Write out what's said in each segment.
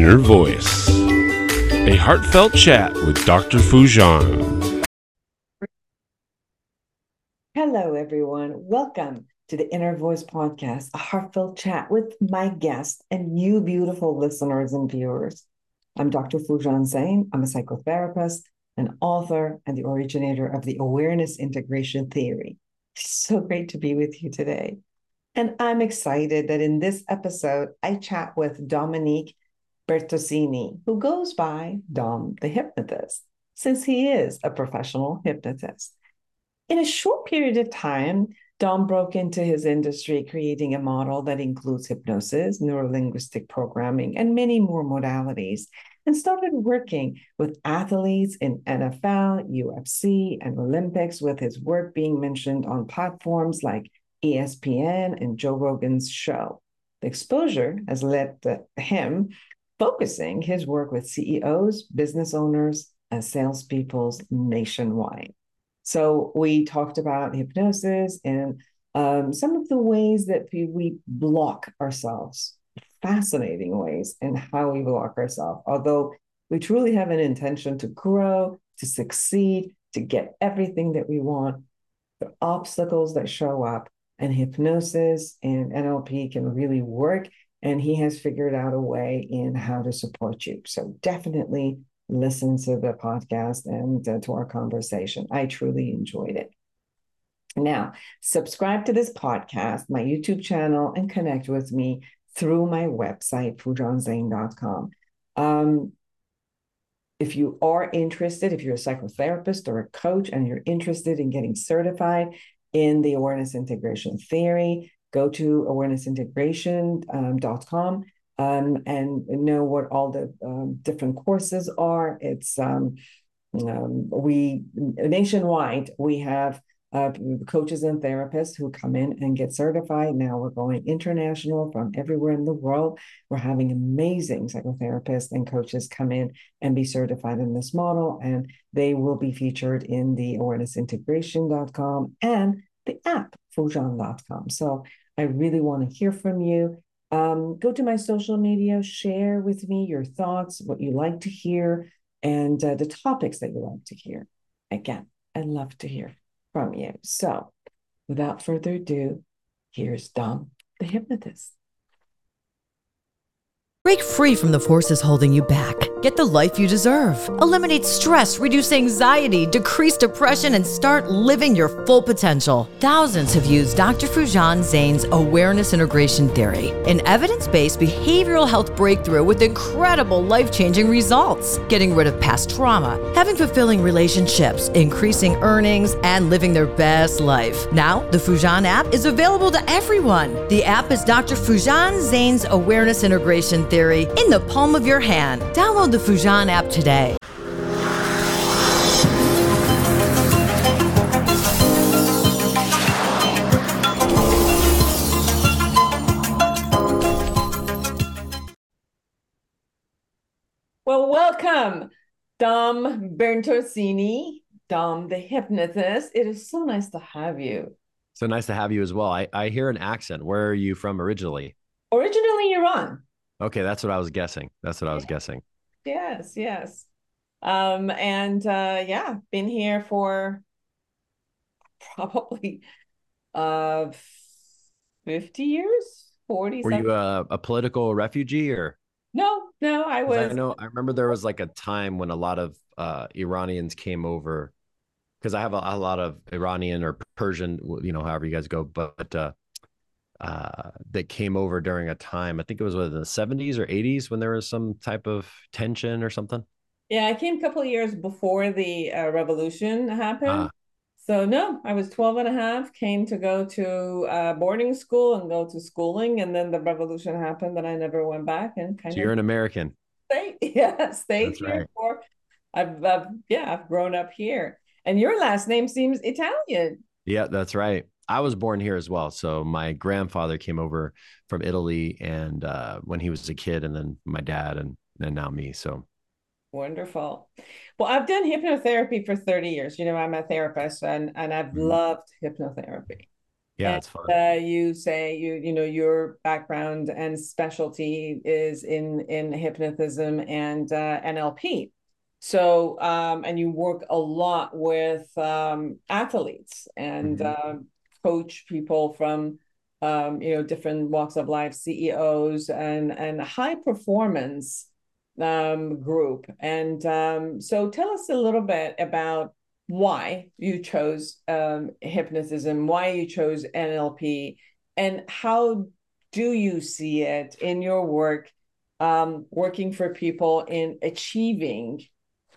Inner Voice, a heartfelt chat with Dr. Foojan. Hello, everyone. Welcome to the Inner Voice Podcast, a heartfelt chat with my guest and you, beautiful listeners and viewers. I'm Dr. Foojan Zeine. I'm a psychotherapist, an author, and the originator of the Awareness Integration Theory. so great to be with you today. And I'm excited that in this episode, I chat with Dominique Bertoncini, who goes by Dom the Hypnotist, since he is a professional hypnotist. In a short period of time, Dom broke into his industry, creating a model that includes hypnosis, neurolinguistic programming, and many more modalities, and started working with athletes in NFL, UFC, and Olympics, with his work being mentioned on platforms like ESPN and Joe Rogan's show. The exposure has led to him focusing his work with CEOs, business owners, and salespeople nationwide. So we talked about hypnosis and um, some of the ways that we block ourselves, fascinating ways in how we block ourselves. Although we truly have an intention to grow, to succeed, to get everything that we want, the obstacles that show up and hypnosis and NLP can really work. And he has figured out a way in how to support you. So definitely listen to the podcast and uh, to our conversation. I truly enjoyed it. Now, subscribe to this podcast, my YouTube channel, and connect with me through my website, foojanzeine.com. Um, if you are interested, if you're a psychotherapist or a coach and you're interested in getting certified in the awareness integration theory. Go to awareness.integration.com um, um, and know what all the um, different courses are. It's um, um, we nationwide we have uh, coaches and therapists who come in and get certified. Now we're going international from everywhere in the world. We're having amazing psychotherapists and coaches come in and be certified in this model, and they will be featured in the awareness.integration.com and the app, Foojan.com. So I really want to hear from you. Um, go to my social media, share with me your thoughts, what you like to hear, and uh, the topics that you like to hear. Again, I'd love to hear from you. So, without further ado, here's Dom, the hypnotist. Break free from the forces holding you back. Get the life you deserve. Eliminate stress, reduce anxiety, decrease depression, and start living your full potential. Thousands have used Dr. Foojan Zeine's awareness integration theory, an evidence based behavioral health breakthrough with incredible life changing results. Getting rid of past trauma, having fulfilling relationships, increasing earnings, and living their best life. Now, the Foojan app is available to everyone. The app is Dr. Foojan Zeine's awareness integration theory in the palm of your hand. Download the Foojan app today. Well, welcome, Dom Bertoncini, Dom the hypnotist. It is so nice to have you. So nice to have you as well. I, I hear an accent. Where are you from originally? Originally, Iran. Okay, that's what I was guessing. That's what I was guessing. Yes, yes. Um, and uh, yeah, been here for probably uh 50 years, 40. Were you a, a political refugee or? No, no, I was. I know. I remember there was like a time when a lot of uh, Iranians came over, because I have a, a, lot of Iranian or Persian, you know, however you guys go, but uh, uh, that came over during a time. I think it was in the 70s or 80s when there was some type of tension or something. Yeah, I came a couple of years before the uh, revolution happened. Ah. So no, I was 12 and a half, came to go to uh, boarding school and go to schooling. And then the revolution happened and I never went back and kind so of. you're an American. Stay, yeah, stayed That's here right. for, I've, I've, yeah, I've grown up here. And your last name seems Italian. Yeah, that's right. I was born here as well. So my grandfather came over from Italy and uh, when he was a kid, and then my dad, and and now me. So wonderful. Well, I've done hypnotherapy for 30 years. You know, I'm a therapist and, and I've mm-hmm. loved hypnotherapy. Yeah, and, it's fun. Uh, you say you you know your background and specialty is in in hypnotism and uh, NLP. So um, and you work a lot with um, athletes and Mhm. uh, coach people from um, you know different walks of life, CEOs and and high performance um, group. And um, so tell us a little bit about why you chose um, hypnotism, why you chose NLP, and how do you see it in your work, um, working for people in achieving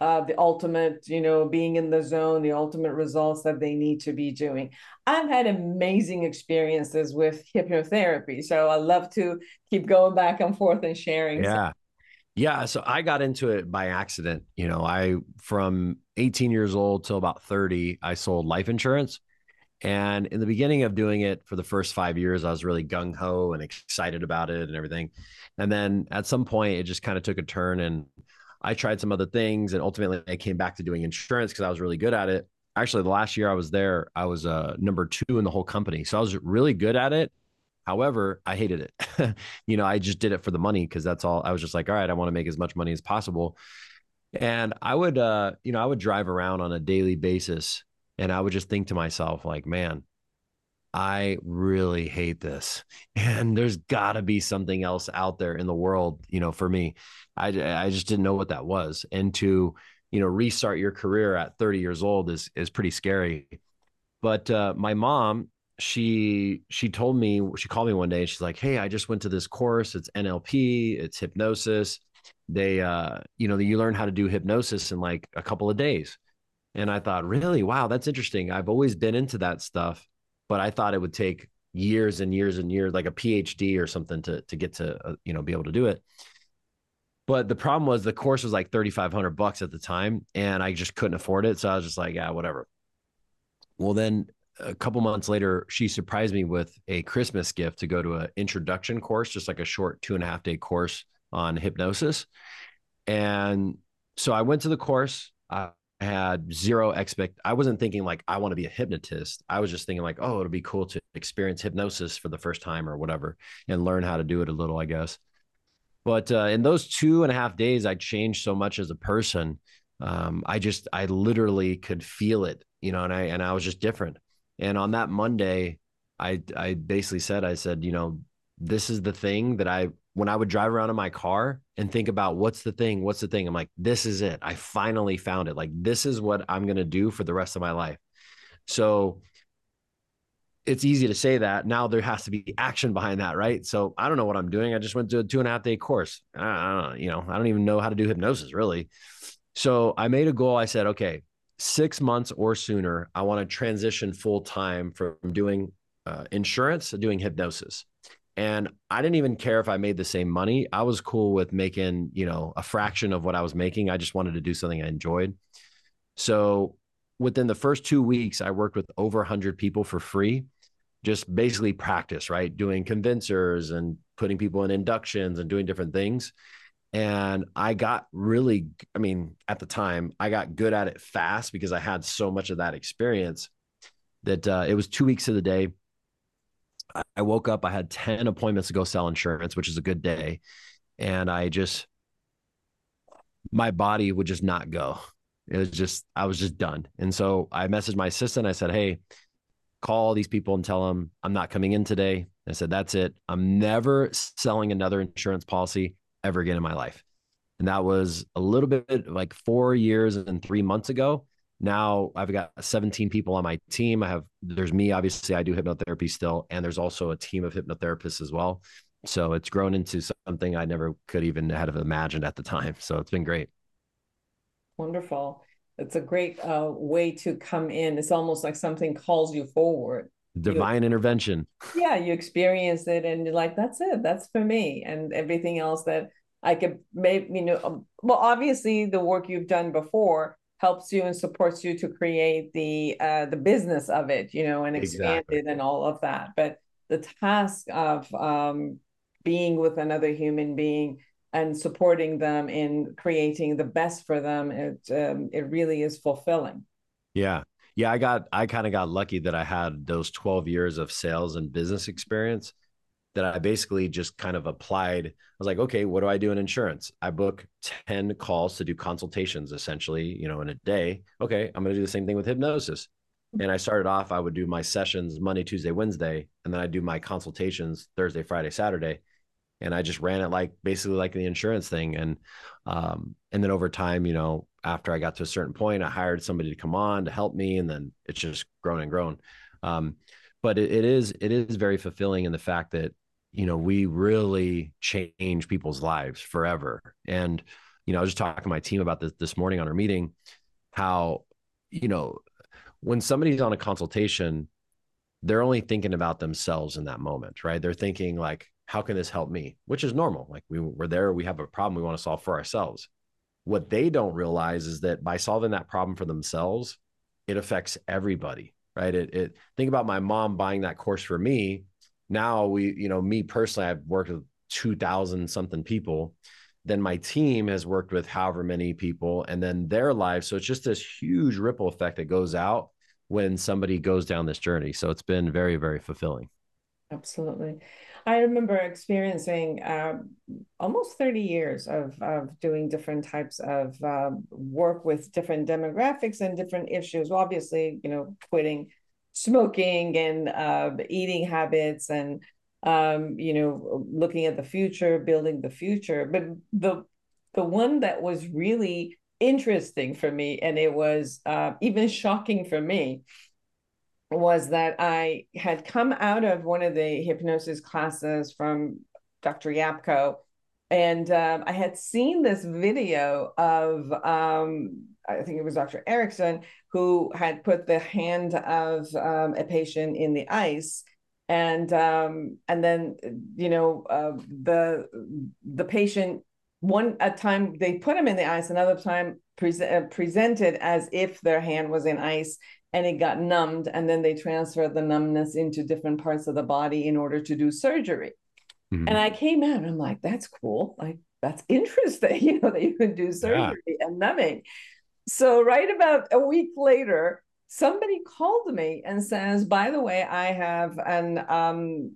uh, the ultimate, you know, being in the zone, the ultimate results that they need to be doing. I've had amazing experiences with hypnotherapy, so I love to keep going back and forth and sharing. Yeah. Yeah, so I got into it by accident. You know, I from 18 years old till about 30, I sold life insurance. And in the beginning of doing it for the first five years, I was really gung ho and excited about it and everything. And then at some point, it just kind of took a turn and I tried some other things. And ultimately, I came back to doing insurance because I was really good at it. Actually, the last year I was there, I was uh, number two in the whole company. So I was really good at it. However, I hated it. you know, I just did it for the money because that's all. I was just like, all right, I want to make as much money as possible. And I would, uh, you know, I would drive around on a daily basis and I would just think to myself, like, man, I really hate this. And there's got to be something else out there in the world, you know, for me. I, I just didn't know what that was. And to, you know, restart your career at 30 years old is, is pretty scary. But uh, my mom, she she told me she called me one day and she's like hey i just went to this course it's nlp it's hypnosis they uh you know you learn how to do hypnosis in like a couple of days and i thought really wow that's interesting i've always been into that stuff but i thought it would take years and years and years like a phd or something to to get to uh, you know be able to do it but the problem was the course was like 3500 bucks at the time and i just couldn't afford it so i was just like yeah whatever well then a couple months later, she surprised me with a Christmas gift to go to an introduction course, just like a short two and a half day course on hypnosis. And so I went to the course. I had zero expect. I wasn't thinking like I want to be a hypnotist. I was just thinking like, oh, it'll be cool to experience hypnosis for the first time or whatever, and learn how to do it a little, I guess. But uh, in those two and a half days, I changed so much as a person. Um, I just, I literally could feel it, you know, and I and I was just different. And on that Monday, I I basically said, I said, you know, this is the thing that I when I would drive around in my car and think about what's the thing, what's the thing, I'm like, this is it. I finally found it. Like this is what I'm gonna do for the rest of my life. So it's easy to say that. Now there has to be action behind that, right? So I don't know what I'm doing. I just went to a two and a half day course. I, I don't, you know, I don't even know how to do hypnosis really. So I made a goal. I said, okay, six months or sooner, I want to transition full time from doing uh, insurance to doing hypnosis. And I didn't even care if I made the same money. I was cool with making, you know, a fraction of what I was making. I just wanted to do something I enjoyed. So within the first two weeks, I worked with over 100 people for free, just basically practice, right? Doing convincers and putting people in inductions and doing different things and I got really, I mean, at the time, I got good at it fast because I had so much of that experience that uh, it was two weeks of the day. I woke up, I had 10 appointments to go sell insurance, which is a good day. And I just, my body would just not go. It was just, I was just done. And so I messaged my assistant. I said, Hey, call these people and tell them I'm not coming in today. I said, That's it. I'm never selling another insurance policy ever again in my life. And that was a little bit like four years and three months ago. Now I've got 17 people on my team. I have, there's me, obviously, I do hypnotherapy still, and there's also a team of hypnotherapists as well. So it's grown into something I never could even have imagined at the time. So it's been great. Wonderful. It's a great uh, way to come in. It's almost like something calls you forward. Divine you, intervention. Yeah, you experience it and you're like, that's it. That's for me. And everything else that I could maybe, you know, um, well, obviously the work you've done before helps you and supports you to create the uh, the business of it, you know, and expand exactly. it and all of that. But the task of um, being with another human being and supporting them in creating the best for them, it um, it really is fulfilling. Yeah, yeah, I got I kind of got lucky that I had those 12 years of sales and business experience that I basically just kind of applied. I was like, okay, what do I do in insurance? I book 10 calls to do consultations essentially, you know, in a day. Okay, I'm going to do the same thing with hypnosis. And I started off, I would do my sessions Monday, Tuesday, Wednesday, and then I do my consultations Thursday, Friday, Saturday. And I just ran it like basically like the insurance thing. And um, and then over time, you know, after I got to a certain point, I hired somebody to come on to help me, and then it's just grown and grown. Um, but it, it is it is very fulfilling in the fact that you know we really change people's lives forever. And you know, I was just talking to my team about this this morning on our meeting, how you know when somebody's on a consultation, they're only thinking about themselves in that moment, right? They're thinking like, how can this help me? Which is normal. Like we, we're there, we have a problem we want to solve for ourselves. What they don't realize is that by solving that problem for themselves, it affects everybody, right? It, it think about my mom buying that course for me. Now we, you know, me personally, I've worked with 2000 something people then my team has worked with however many people and then their lives so it's just this huge ripple effect that goes out when somebody goes down this journey. So it's been very, very fulfilling. Absolutely. I remember experiencing uh, almost 30 years of, of doing different types of uh, work with different demographics and different issues. Well, Obviously, you know, quitting smoking and uh, eating habits and, um, you know, looking at the future, building the future. But the the one that was really interesting for me, and it was uh, even shocking for me, was that I had come out of one of the hypnosis classes from Dr. Yapko, and um, I had seen this video of um, I think it was Dr. Erickson who had put the hand of um, a patient in the ice, and um, and then you know uh, the the patient one a time they put him in the ice, another time pre- uh, presented as if their hand was in ice and it got numbed, and then they transferred the numbness into different parts of the body in order to do surgery. Mm-hmm. And I came out, and I'm like, that's cool. Like that's interesting, you know, that you can do surgery yeah. and numbing. So right about a week later, somebody called me and says, by the way, I have an um,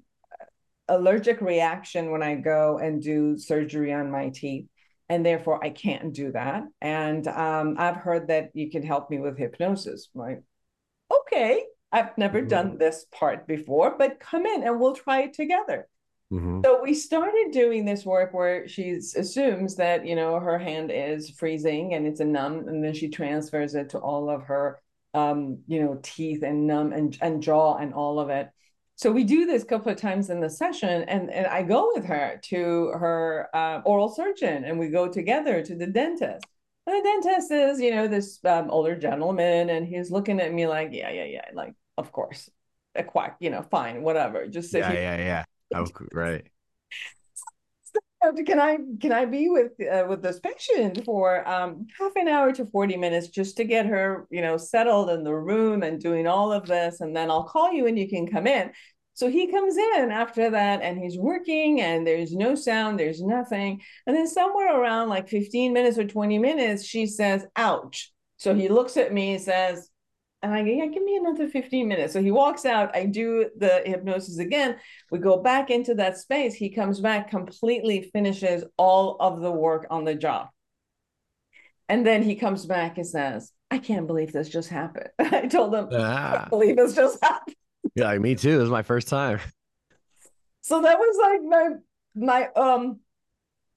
allergic reaction when I go and do surgery on my teeth. And therefore, I can't do that. And um, I've heard that you can help me with hypnosis. I'm like, okay, I've never mm-hmm. done this part before, but come in and we'll try it together. Mm-hmm. So we started doing this work where she assumes that you know her hand is freezing and it's a numb, and then she transfers it to all of her um, you know teeth and numb and, and jaw and all of it. So we do this a couple of times in the session, and, and I go with her to her uh, oral surgeon, and we go together to the dentist. And the dentist is, you know, this um, older gentleman, and he's looking at me like, yeah, yeah, yeah, like, of course, a quack, you know, fine, whatever. Just sit yeah, here. yeah, yeah. Oh, right. can I can I be with uh, with this patient for um, half an hour to forty minutes just to get her you know settled in the room and doing all of this, and then I'll call you and you can come in. So he comes in after that and he's working and there's no sound, there's nothing. And then somewhere around like 15 minutes or 20 minutes, she says, ouch. So he looks at me and says, and I go, yeah, give me another 15 minutes. So he walks out. I do the hypnosis again. We go back into that space. He comes back, completely finishes all of the work on the job. And then he comes back and says, I can't believe this just happened. I told him, ah. I can't believe this just happened. Yeah, me too. This is my first time. So that was like my my um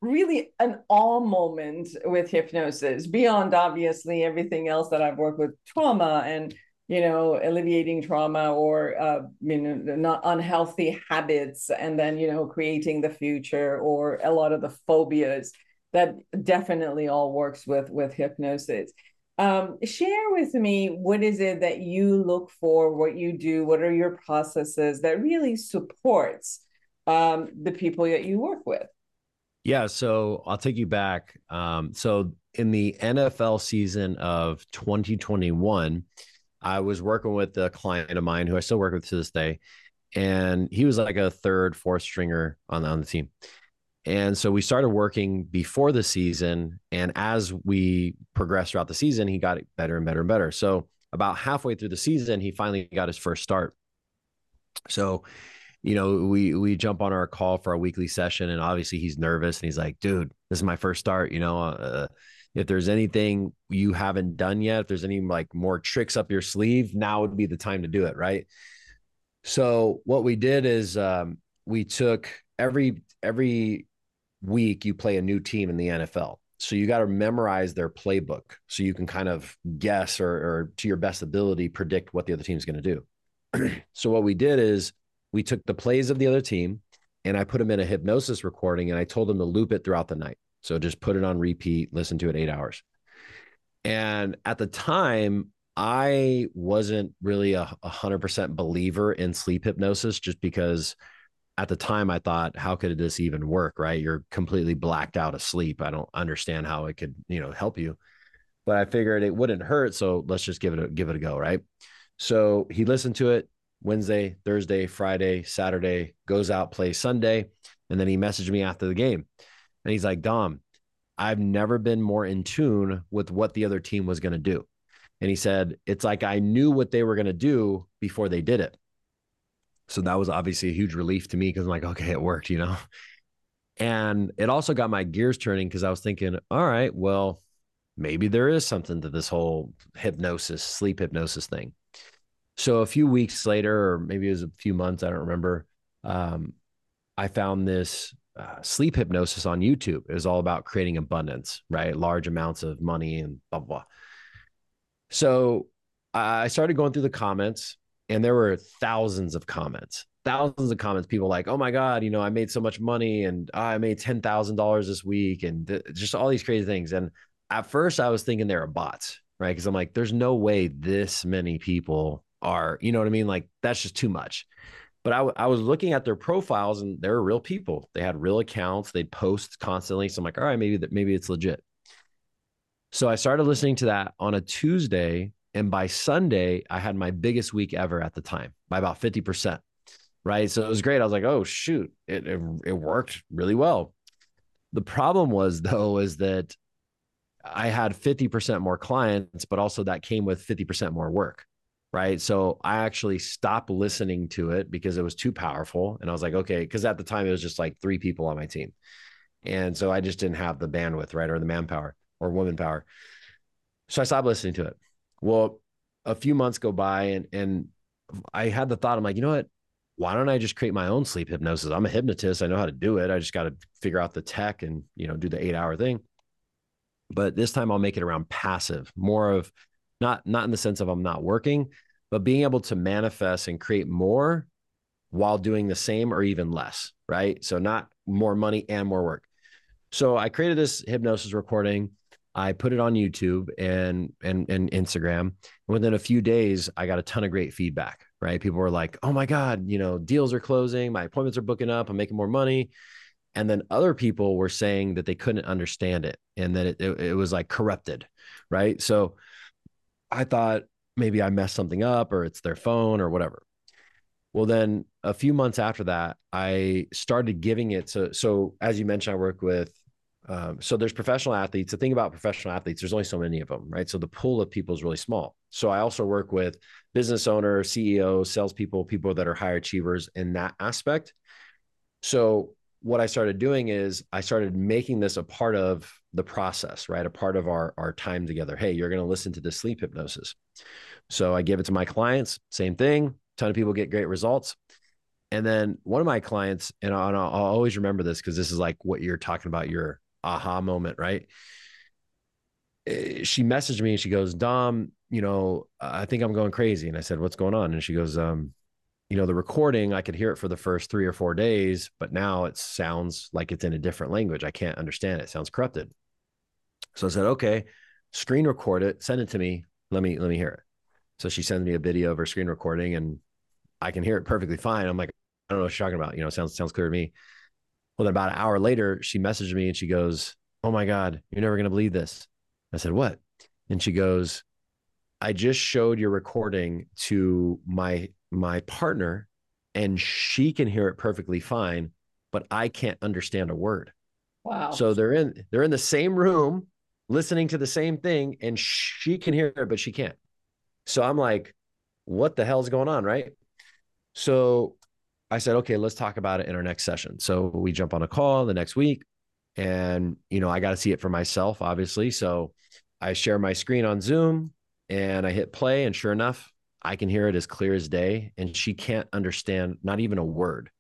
really an all moment with hypnosis beyond obviously everything else that I've worked with trauma and you know alleviating trauma or uh, you know not unhealthy habits and then you know creating the future or a lot of the phobias that definitely all works with with hypnosis. Um, share with me what is it that you look for what you do what are your processes that really supports um, the people that you work with yeah, so I'll take you back. Um, so in the NFL season of 2021, I was working with a client of mine who I still work with to this day, and he was like a third, fourth stringer on on the team. And so we started working before the season, and as we progressed throughout the season, he got better and better and better. So about halfway through the season, he finally got his first start. So, you know, we we jump on our call for our weekly session, and obviously he's nervous, and he's like, "Dude, this is my first start. You know, uh, if there's anything you haven't done yet, if there's any like more tricks up your sleeve, now would be the time to do it, right?" So what we did is um, we took every every week you play a new team in the NFL. So you got to memorize their playbook so you can kind of guess or, or to your best ability predict what the other team's going to do. so what we did is we took the plays of the other team and I put them in a hypnosis recording and I told them to loop it throughout the night. So just put it on repeat, listen to it 8 hours. And at the time, I wasn't really a, hundred percent believer in sleep hypnosis just because at the time I thought, how could this even work? Right. You're completely blacked out asleep. I don't understand how it could, you know, help you. But I figured it wouldn't hurt. So let's just give it a give it a go. Right. So he listened to it Wednesday, Thursday, Friday, Saturday, goes out, plays Sunday. And then he messaged me after the game. And he's like, Dom, I've never been more in tune with what the other team was going to do. And he said, It's like I knew what they were going to do before they did it. So that was obviously a huge relief to me because I'm like, okay, it worked, you know? And it also got my gears turning because I was thinking, all right, well, maybe there is something to this whole hypnosis, sleep hypnosis thing. So a few weeks later, or maybe it was a few months, I don't remember. Um, I found this uh, sleep hypnosis on YouTube. It was all about creating abundance, right? Large amounts of money and blah, blah, blah. So I started going through the comments and there were thousands of comments thousands of comments people like oh my god you know i made so much money and oh, i made $10000 this week and th- just all these crazy things and at first i was thinking they were bots right because i'm like there's no way this many people are you know what i mean like that's just too much but I, I was looking at their profiles and they were real people they had real accounts they'd post constantly so i'm like all right maybe that maybe it's legit so i started listening to that on a tuesday and by Sunday, I had my biggest week ever at the time by about 50%. Right. So it was great. I was like, oh, shoot, it, it, it worked really well. The problem was, though, is that I had 50% more clients, but also that came with 50% more work. Right. So I actually stopped listening to it because it was too powerful. And I was like, okay, because at the time it was just like three people on my team. And so I just didn't have the bandwidth, right? Or the manpower or woman power. So I stopped listening to it. Well, a few months go by and and I had the thought, I'm like, you know what? Why don't I just create my own sleep hypnosis? I'm a hypnotist. I know how to do it. I just got to figure out the tech and you know do the eight hour thing. But this time I'll make it around passive, more of not not in the sense of I'm not working, but being able to manifest and create more while doing the same or even less, right? So not more money and more work. So I created this hypnosis recording I put it on YouTube and and and Instagram. And within a few days, I got a ton of great feedback. Right, people were like, "Oh my god, you know, deals are closing, my appointments are booking up, I'm making more money." And then other people were saying that they couldn't understand it and that it, it, it was like corrupted. Right, so I thought maybe I messed something up or it's their phone or whatever. Well, then a few months after that, I started giving it. So, so as you mentioned, I work with um, so there's professional athletes. The thing about professional athletes, there's only so many of them, right? So the pool of people is really small. So I also work with business owners, CEOs, salespeople, people that are high achievers in that aspect. So what I started doing is I started making this a part of the process, right? A part of our our time together. Hey, you're going to listen to the sleep hypnosis. So I give it to my clients. Same thing. Ton of people get great results. And then one of my clients, and I'll, I'll always remember this because this is like what you're talking about your aha moment, right? Eh, she messaged me and she goes, Dom, you know, I think I'm going crazy. And I said, What's going on? And she goes, um, you know, the recording, I could hear it for the first three or four days, but now it sounds like it's in a different language. I can't understand it. it sounds corrupted. So I said, okay, screen record it, send it to me. Let me, let me hear it. So she sends me a video of her screen recording and I can hear it perfectly fine. I'm like, I don't know what you're talking about. You know, sounds, sounds clear to me. Well, then about an hour later, she messaged me and she goes, Oh my God, you're never going to believe this. I said, What? And she goes, I just showed your recording to my my partner and she can hear it perfectly fine, but I can't understand a word. Wow. So they're in they're in the same room listening to the same thing and she can hear it, but she can't. So I'm like, what the hell's going on? Right. So I said, okay, let's talk about it in our next session. So we jump on a call the next week and, you know, I got to see it for myself, obviously. So I share my screen on Zoom and I hit play. And sure enough, I can hear it as clear as day. And she can't understand not even a word.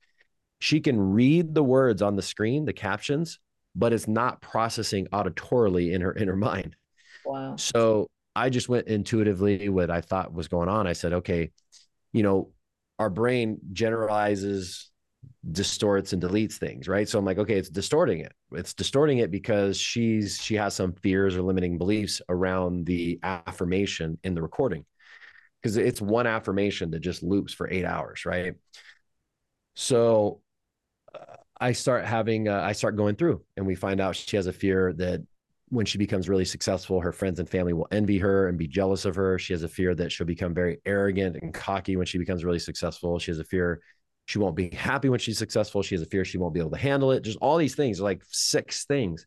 She can read the words on the screen, the captions, but it's not processing auditorily in her in her mind. Wow. So I just went intuitively what I thought was going on. I said, okay, you know, our brain generalizes, distorts, and deletes things, right? So I'm like, okay, it's distorting it. It's distorting it because she's she has some fears or limiting beliefs around the affirmation in the recording. Because it's one affirmation that just loops for eight hours, right? So uh, I start having, uh, I start going through, and we find out she has a fear that when she becomes really successful, her friends and family will envy her and be jealous of her. She has a fear that she'll become very arrogant and cocky when she becomes really successful. She has a fear she won't be happy when she's successful. She has a fear she won't be able to handle it. Just all these things, like six things.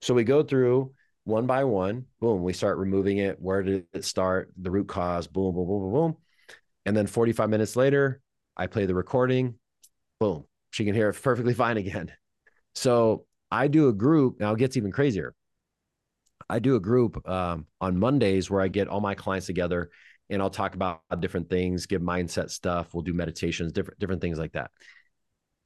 So we go through one by one. Boom, we start removing it. Where did it start? The root cause. Boom, boom, boom, boom, boom. And then 45 minutes later, I play the recording. Boom, she can hear it perfectly fine again. So I do a group. Now it gets even crazier. I do a group um, on Mondays where I get all my clients together and I'll talk about different things, give mindset stuff. We'll do meditations, different different things like that.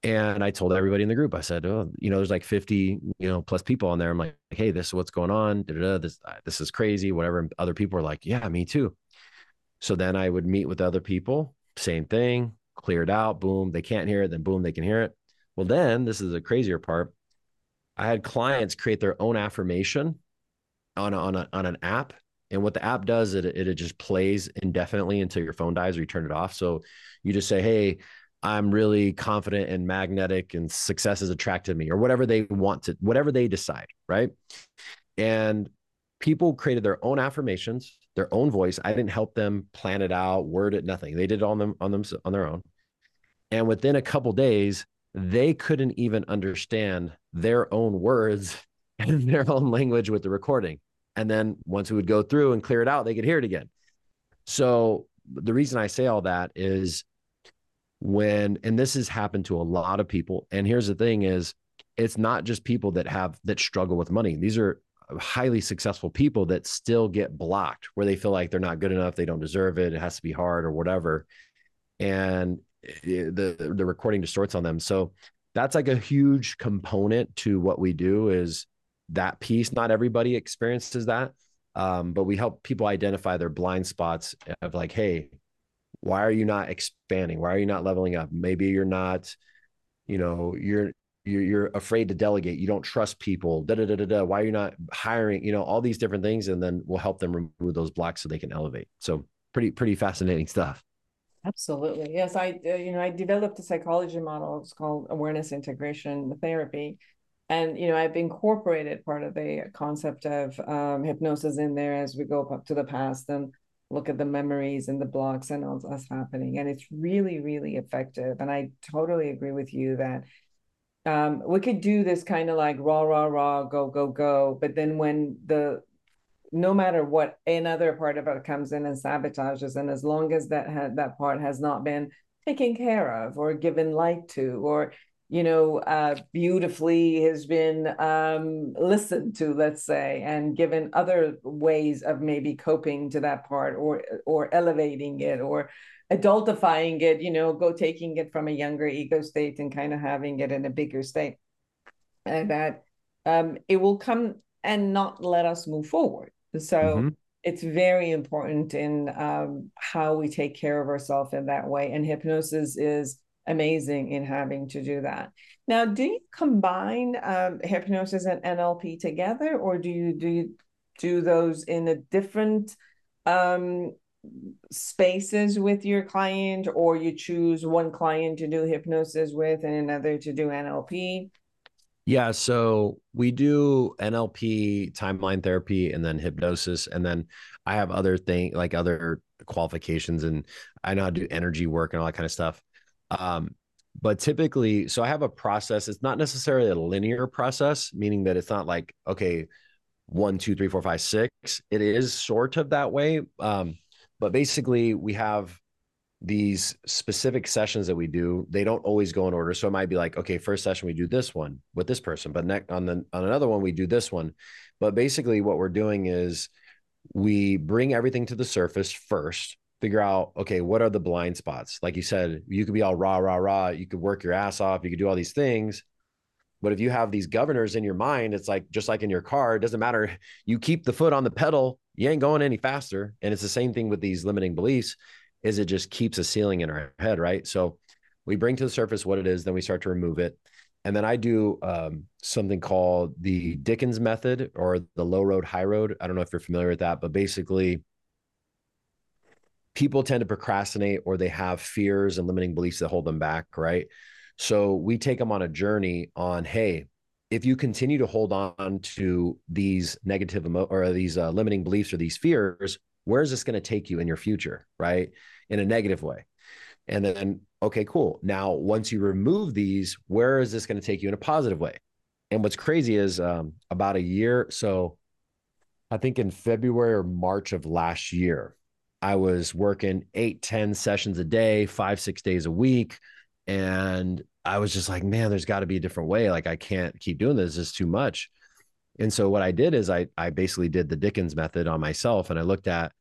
And I told everybody in the group, I said, oh, you know, there's like 50, you know, plus people on there. I'm like, hey, this is what's going on. Da-da-da, this uh, this is crazy. Whatever. And other people are like, yeah, me too. So then I would meet with other people, same thing, cleared out. Boom, they can't hear it. Then boom, they can hear it. Well, then this is the crazier part. I had clients create their own affirmation on a, on a, on an app. And what the app does, it, it just plays indefinitely until your phone dies or you turn it off. So you just say, Hey, I'm really confident and magnetic and success is attracted me or whatever they want to, whatever they decide. Right. And people created their own affirmations, their own voice. I didn't help them plan it out, word it, nothing. They did it on them on them on their own. And within a couple days, they couldn't even understand their own words and their own language with the recording. And then once we would go through and clear it out, they could hear it again. So the reason I say all that is when, and this has happened to a lot of people. And here's the thing is it's not just people that have, that struggle with money. These are highly successful people that still get blocked where they feel like they're not good enough. They don't deserve it. It has to be hard or whatever. And the, the recording distorts on them. So that's like a huge component to what we do is that piece. Not everybody experiences that, um, but we help people identify their blind spots of like, hey, why are you not expanding? Why are you not leveling up? Maybe you're not, you know, you're you're, you're afraid to delegate. You don't trust people. Da, da, da, da, da. Why are you not hiring? You know, all these different things, and then we'll help them remove those blocks so they can elevate. So pretty pretty fascinating stuff. Absolutely. Yes, I uh, you know I developed a psychology model. It's called awareness integration therapy, and you know i've incorporated part of the concept of um, hypnosis in there as we go up to the past and look at the memories and the blocks and all that's happening and it's really really effective and i totally agree with you that um, we could do this kind of like raw raw raw go go go but then when the no matter what another part of it comes in and sabotages and as long as that ha- that part has not been taken care of or given light to or you know, uh, beautifully has been um, listened to, let's say, and given other ways of maybe coping to that part or or elevating it or adultifying it, you know, go taking it from a younger ego state and kind of having it in a bigger state. And that um, it will come and not let us move forward. So mm-hmm. it's very important in um, how we take care of ourselves in that way. And hypnosis is amazing in having to do that. Now, do you combine um, hypnosis and NLP together, or do you do you do those in a different um, spaces with your client, or you choose one client to do hypnosis with and another to do NLP? Yeah, so we do NLP, timeline therapy, and then hypnosis, and then I have other thing like other qualifications, and I know how to do energy work and all that kind of stuff. Um, but typically, so I have a process. It's not necessarily a linear process, meaning that it's not like, okay, one, two, three, four, five, six. It is sort of that way. Um, But basically, we have these specific sessions that we do. They don't always go in order. So it might be like, okay, first session we do this one with this person, but next on the on another one we do this one. But basically, what we're doing is we bring everything to the surface first figure out okay what are the blind spots? Like you said you could be all rah rah rah you could work your ass off you could do all these things. But if you have these governors in your mind it's like just like in your car it doesn't matter. You keep the foot on the pedal you ain't going any faster. And it's the same thing with these limiting beliefs is it just keeps a ceiling in our head right? So we bring to the surface what it is then we start to remove it. And then I do um, something called the Dickens method or the low road, high road. I don't know if you're familiar with that, but basically, people tend to procrastinate or they have fears and limiting beliefs that hold them back, right? So we take them on a journey on, hey, if you continue to hold on to these negative emo- or these uh, limiting beliefs or these fears, where is this going to take you in your future, right? In a negative way. And then, okay, cool. Now, once you remove these, where is this going to take you in a positive way? And what's crazy is um, about a year. So I think in February or March of last year, I was working eight, 10 sessions a day, five, six days a week. And I was just like, man, there's got to be a different way. Like, I can't keep doing this. It's too much. And so what I did is I I basically did the Dickens method on myself and I looked at,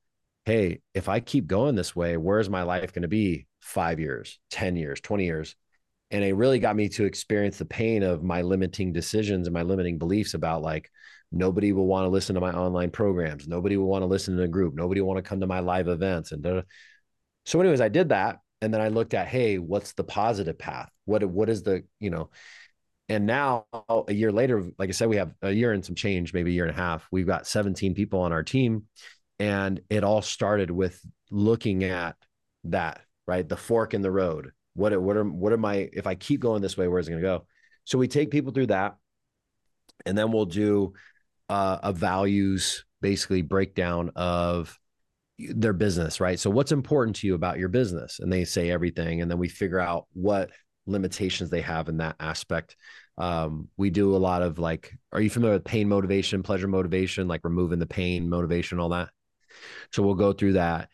hey, if I keep going this way, where's my life going to be five years, 10 years, 20 years? And it really got me to experience the pain of my limiting decisions and my limiting beliefs about like, Nobody will want to listen to my online programs. Nobody will want to listen to a group. Nobody will want to come to my live events. And da-da. so, anyways, I did that, and then I looked at, hey, what's the positive path? What what is the you know? And now, a year later, like I said, we have a year and some change, maybe a year and a half. We've got 17 people on our team, and it all started with looking at that, right? The fork in the road. What what are what am I? If I keep going this way, where's it going to go? So we take people through that, and then we'll do uh, a values basically breakdown of their business, right? So what's important to you about your business? And they say everything, and then we figure out what limitations they have in that aspect. Um, we do a lot of like, are you familiar with pain motivation, pleasure motivation, like removing the pain motivation, all that? So we'll go through that.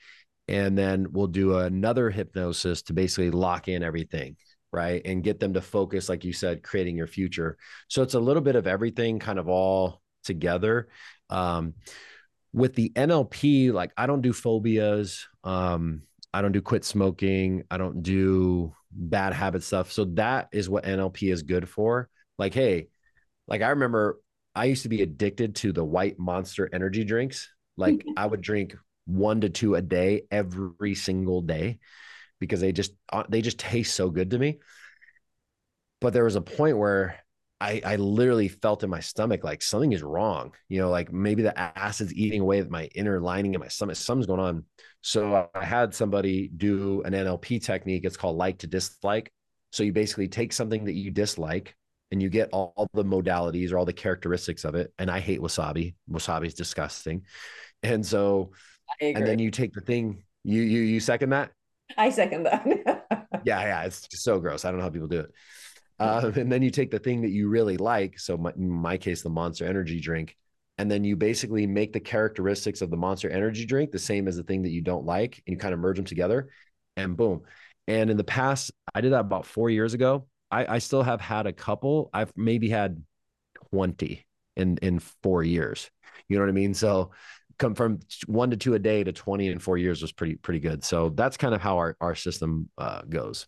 And then we'll do another hypnosis to basically lock in everything, right? And get them to focus, like you said, creating your future. So it's a little bit of everything kind of all together. Um, with the NLP, like I don't do phobias. Um, I don't do quit smoking. I don't do bad habit stuff. So that is what NLP is good for. Like, hey, like I remember I used to be addicted to the white monster energy drinks. Like I would drink one to two a day every single day because they just uh, they just taste so good to me. But there was a point where I, I literally felt in my stomach like something is wrong. You know, like maybe the acid's eating away at my inner lining in my stomach. Something's going on. So I had somebody do an NLP technique. It's called like to dislike. So you basically take something that you dislike and you get all, all the modalities or all the characteristics of it. And I hate wasabi. Wasabi is disgusting. And so, and then you take the thing. You you you second that? I second that. yeah, yeah. It's so gross. I don't know how people do it. Uh, and then you take the thing that you really like. So my, in my case, the Monster Energy drink, and then you basically make the characteristics of the Monster Energy drink the same as the thing that you don't like, and you kind of merge them together, and boom. And in the past, I did that about four years ago. I, I still have had a couple. I've maybe had twenty in in four years. You know what I mean? So come from one to two a day to 20 in four years was pretty pretty good so that's kind of how our, our system uh, goes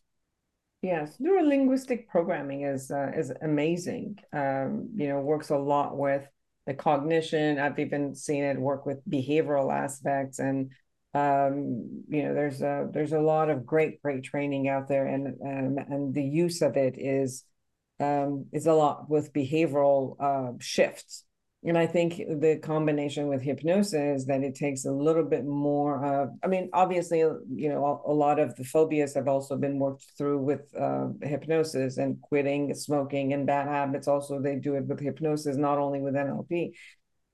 Yes, neurolinguistic programming is uh, is amazing. Um, you know, works a lot with the cognition. I've even seen it work with behavioral aspects, and um, you know, there's a there's a lot of great great training out there, and and and the use of it is um, is a lot with behavioral uh, shifts and I think the combination with hypnosis that it takes a little bit more of, I mean, obviously, you know, a, lot of the phobias have also been worked through with uh, hypnosis and quitting smoking and bad habits. Also, they do it with hypnosis, not only with NLP.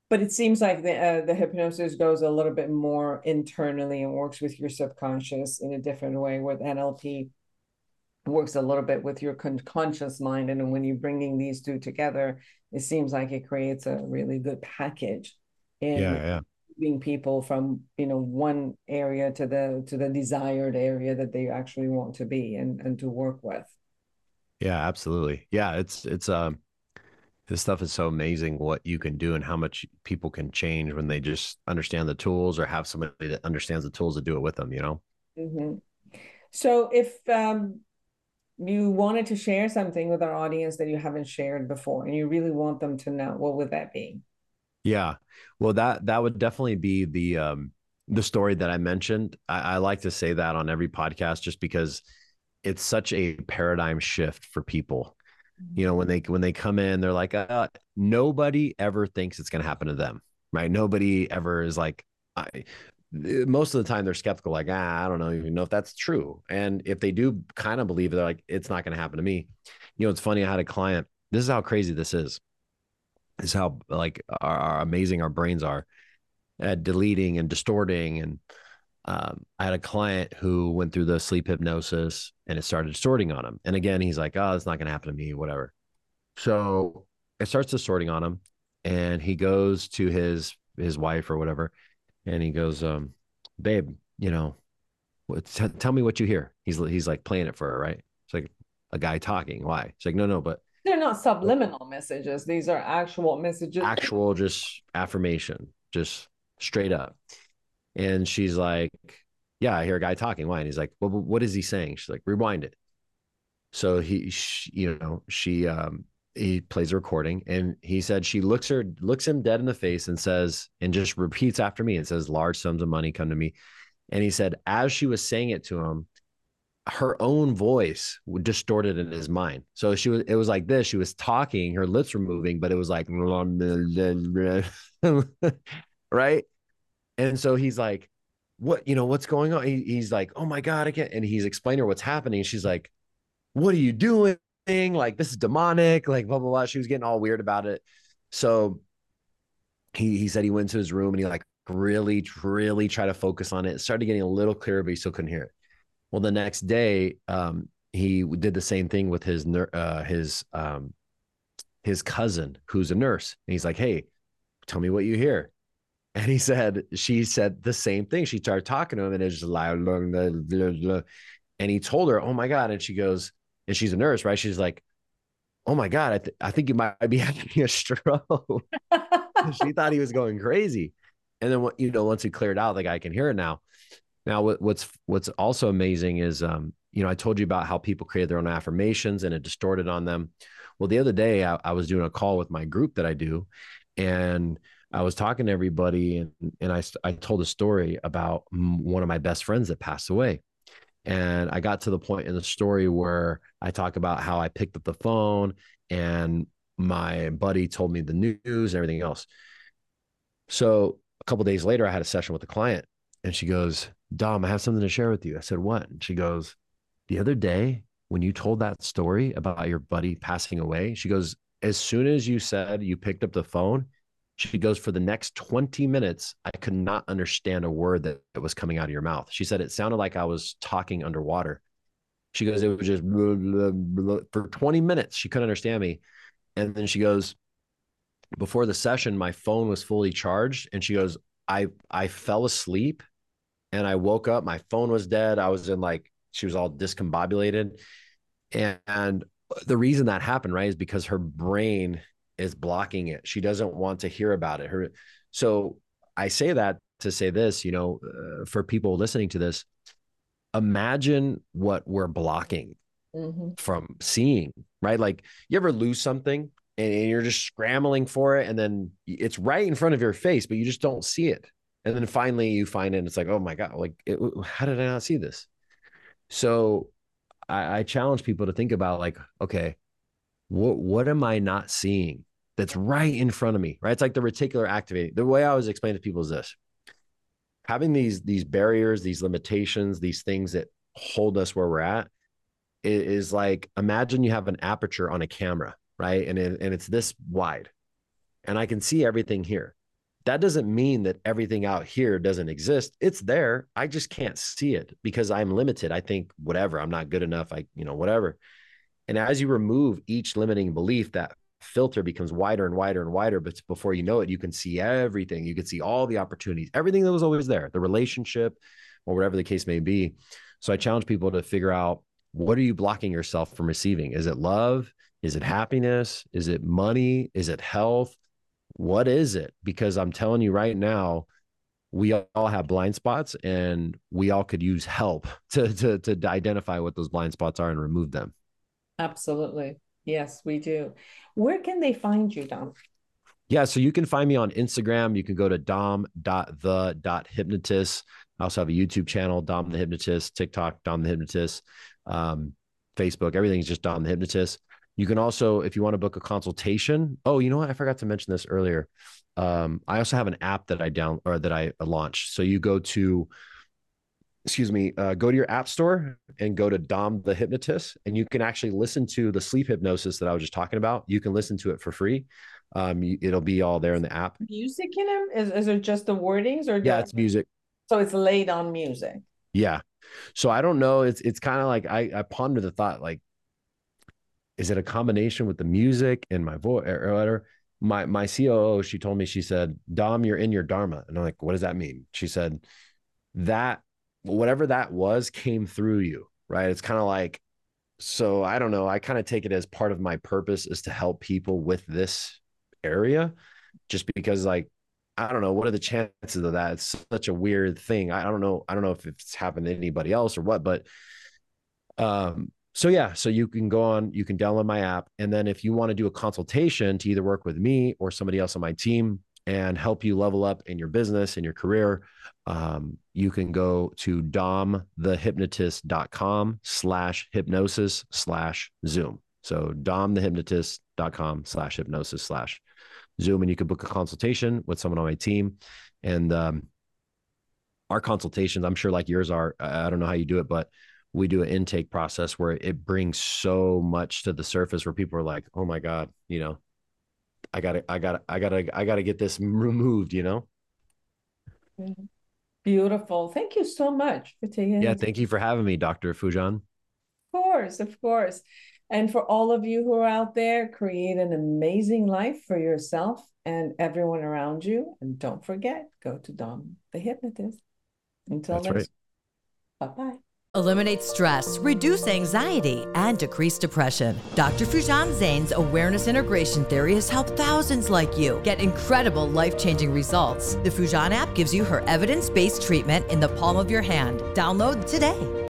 But it seems like the uh, the hypnosis goes a little bit more internally and works with your subconscious in a different way. With NLP, works a little bit with your con- conscious mind and when you're bringing these two together it seems like it creates a really good package and yeah, yeah. moving people from you know one area to the to the desired area that they actually want to be and and to work with yeah absolutely yeah it's it's um this stuff is so amazing what you can do and how much people can change when they just understand the tools or have somebody that understands the tools to do it with them you know mm-hmm. so if um you wanted to share something with our audience that you haven't shared before and you really want them to know what would that be? Yeah. Well that that would definitely be the um the story that i mentioned. I, I like to say that on every podcast just because it's such a paradigm shift for people. You know when they when they come in they're like uh, nobody ever thinks it's going to happen to them right? Nobody ever is like I, most of the time they're skeptical like ah, i don't know even know if that's true and if they do kind of believe it, they're like it's not going to happen to me you know it's funny i had a client this is how crazy this is this is how like our, our amazing our brains are at deleting and distorting and um, I had a client who went through the sleep hypnosis and it started distorting on him. And again, he's like, oh, it's not going to happen to me, whatever. So it starts distorting on him. And he goes to his his wife or whatever. And he goes, um, babe, you know, t- tell me what you hear. He's he's like playing it for her, right? It's like a guy talking. Why? It's like, no, no, but they're not subliminal messages. These are actual messages. Actual just affirmation, just straight up. And she's like, Yeah, I hear a guy talking. Why? And he's like, Well, what is he saying? She's like, Rewind it. So he, she, you know, she, um, he plays a recording and he said she looks her looks him dead in the face and says and just repeats after me and says large sums of money come to me and he said as she was saying it to him her own voice distorted in his mind so she was it was like this she was talking her lips were moving but it was like right and so he's like, what, you know, what's going on? He, he's like, oh my God, I can't. And he's explaining her what's happening. She's like, what are you doing? Like, this is demonic, like, blah, blah, blah. She was getting all weird about it. So he, he said he went to his room and he like really, really tried to focus on it. it started getting a little clearer, but he still couldn't hear it. Well, the next day, um, he did the same thing with his, uh, his, um, his cousin who's a nurse. And he's like, Hey, tell me what you hear. And he said, she said the same thing. She started talking to him and it's just loud. And he told her, Oh my God. And she goes, and she's a nurse, right? She's like, Oh my God, I, th- I think you might be having a stroke. she thought he was going crazy. And then you know, once he cleared out, the guy can hear it now. Now, what, what's, what's also amazing is, um, you know, I told you about how people created their own affirmations and it distorted on them. Well, the other day I, I was doing a call with my group that I do, and I was talking to everybody and, and I, I told a story about one of my best friends that passed away. And I got to the point in the story where I talk about how I picked up the phone and my buddy told me the news and everything else. So a couple days later, I had a session with a client and she goes, Dom, I have something to share with you. I said, What? And she goes, The other day, when you told that story about your buddy passing away, she goes, As soon as you said you picked up the phone, she goes, For the next 20 minutes, I could not understand a word that, that was coming out of your mouth. She said it sounded like I was talking underwater. She goes, It was just blah, blah, blah. for 20 minutes. She couldn't understand me. And then she goes, Before the session, my phone was fully charged. And she goes, I I fell asleep and I woke up. My phone was dead. I was in like, she was all discombobulated. And, and the reason that happened, right, is because her brain is blocking it. She doesn't want to hear about it. Her so I say that to say this, you know, uh, for people listening to this, imagine what we're blocking mm-hmm. from seeing, right? Like you ever lose something and, and you're just scrambling for it and then it's right in front of your face, but you just don't see it. And then finally you find it and it's like, oh my God, like, it, how did I not see this? So I, I challenge people to think about like, okay, what what am I not seeing? That's right in front of me, right? It's like the reticular activating. The way I always explain to people is this having these these barriers, these limitations, these things that hold us where we're at is like imagine you have an aperture on a camera, right? And it, and it's this wide. And I can see everything here. That doesn't mean that everything out here doesn't exist. It's there. I just can't see it because I'm limited. I think whatever, I'm not good enough, I you know, whatever. And as you remove each limiting belief that filter becomes wider and wider and wider. But before you know it, you can see everything. You can see all the opportunities, everything that was always there, the relationship or whatever the case may be. So I challenge people to figure out what are you blocking yourself from receiving? Is it love? Is it happiness? Is it money? Is it health? What is it? Because I'm telling you right now, we all have blind spots and we all could use help to, to, to identify what those blind spots are and remove them. Absolutely. Yes, we do. Where can they find you, Dom? Yeah, so you can find me on Instagram. You can go to dom.the.hypnotist. I also have a YouTube channel, Dom the Hypnotist, TikTok, Dom the Hypnotist, um, Facebook, everything's just Dom the Hypnotist. You can also, if you want to book a consultation. Oh, you know what? I forgot to mention this earlier. Um, I also have an app that I down or that I launched. So you go to, excuse me, uh, go to your app store and go to Dom the Hypnotist, and you can actually listen to the sleep hypnosis that I was just talking about. You can listen to it for free. Um, you, it'll be all there in the app. Music in them? Is is it just the wordings or Yeah, it's music. so it's laid on music? Yeah. So I don't know. It's it's kind of like I I ponder the thought like, is it a combination with the music and my voice or whatever? My my COO, she told me, she said, Dom, you're in your Dharma. And I'm like, what does that mean? She said, that whatever that was came through you, right? It's kind of like, so I don't know. I kind of take it as part of my purpose is to help people with this area, just because like I don't know what are the chances of that. It's such a weird thing. I don't know. I don't know if it's happened to anybody else or what, but um so yeah, so you can go on, you can download my app and then if you want to do a consultation to either work with me or somebody else on my team and help you level up in your business and your career, um, you can go to domthehypnotist.com slash hypnosis slash zoom. So domthehypnotist.com slash hypnosis slash Zoom and you can book a consultation with someone on my team. And um, our consultations, I'm sure like yours are, I don't know how you do it, but we do an intake process where it brings so much to the surface where people are like, oh my God, you know, I gotta, I gotta, I gotta, I gotta get this removed, you know? Beautiful. Thank you so much for taking Yeah. Thank you for having me, Dr. Foojan. Of course, of course. And for all of you who are out there, create an amazing life for yourself and everyone around you. And don't forget, go to Dom the Hypnotist. Until That's next, right. bye bye. Eliminate stress, reduce anxiety, and decrease depression. Dr. Foojan Zeine's awareness integration theory has helped thousands like you get incredible life changing results. The Foojan app gives you her evidence based treatment in the palm of your hand. Download today.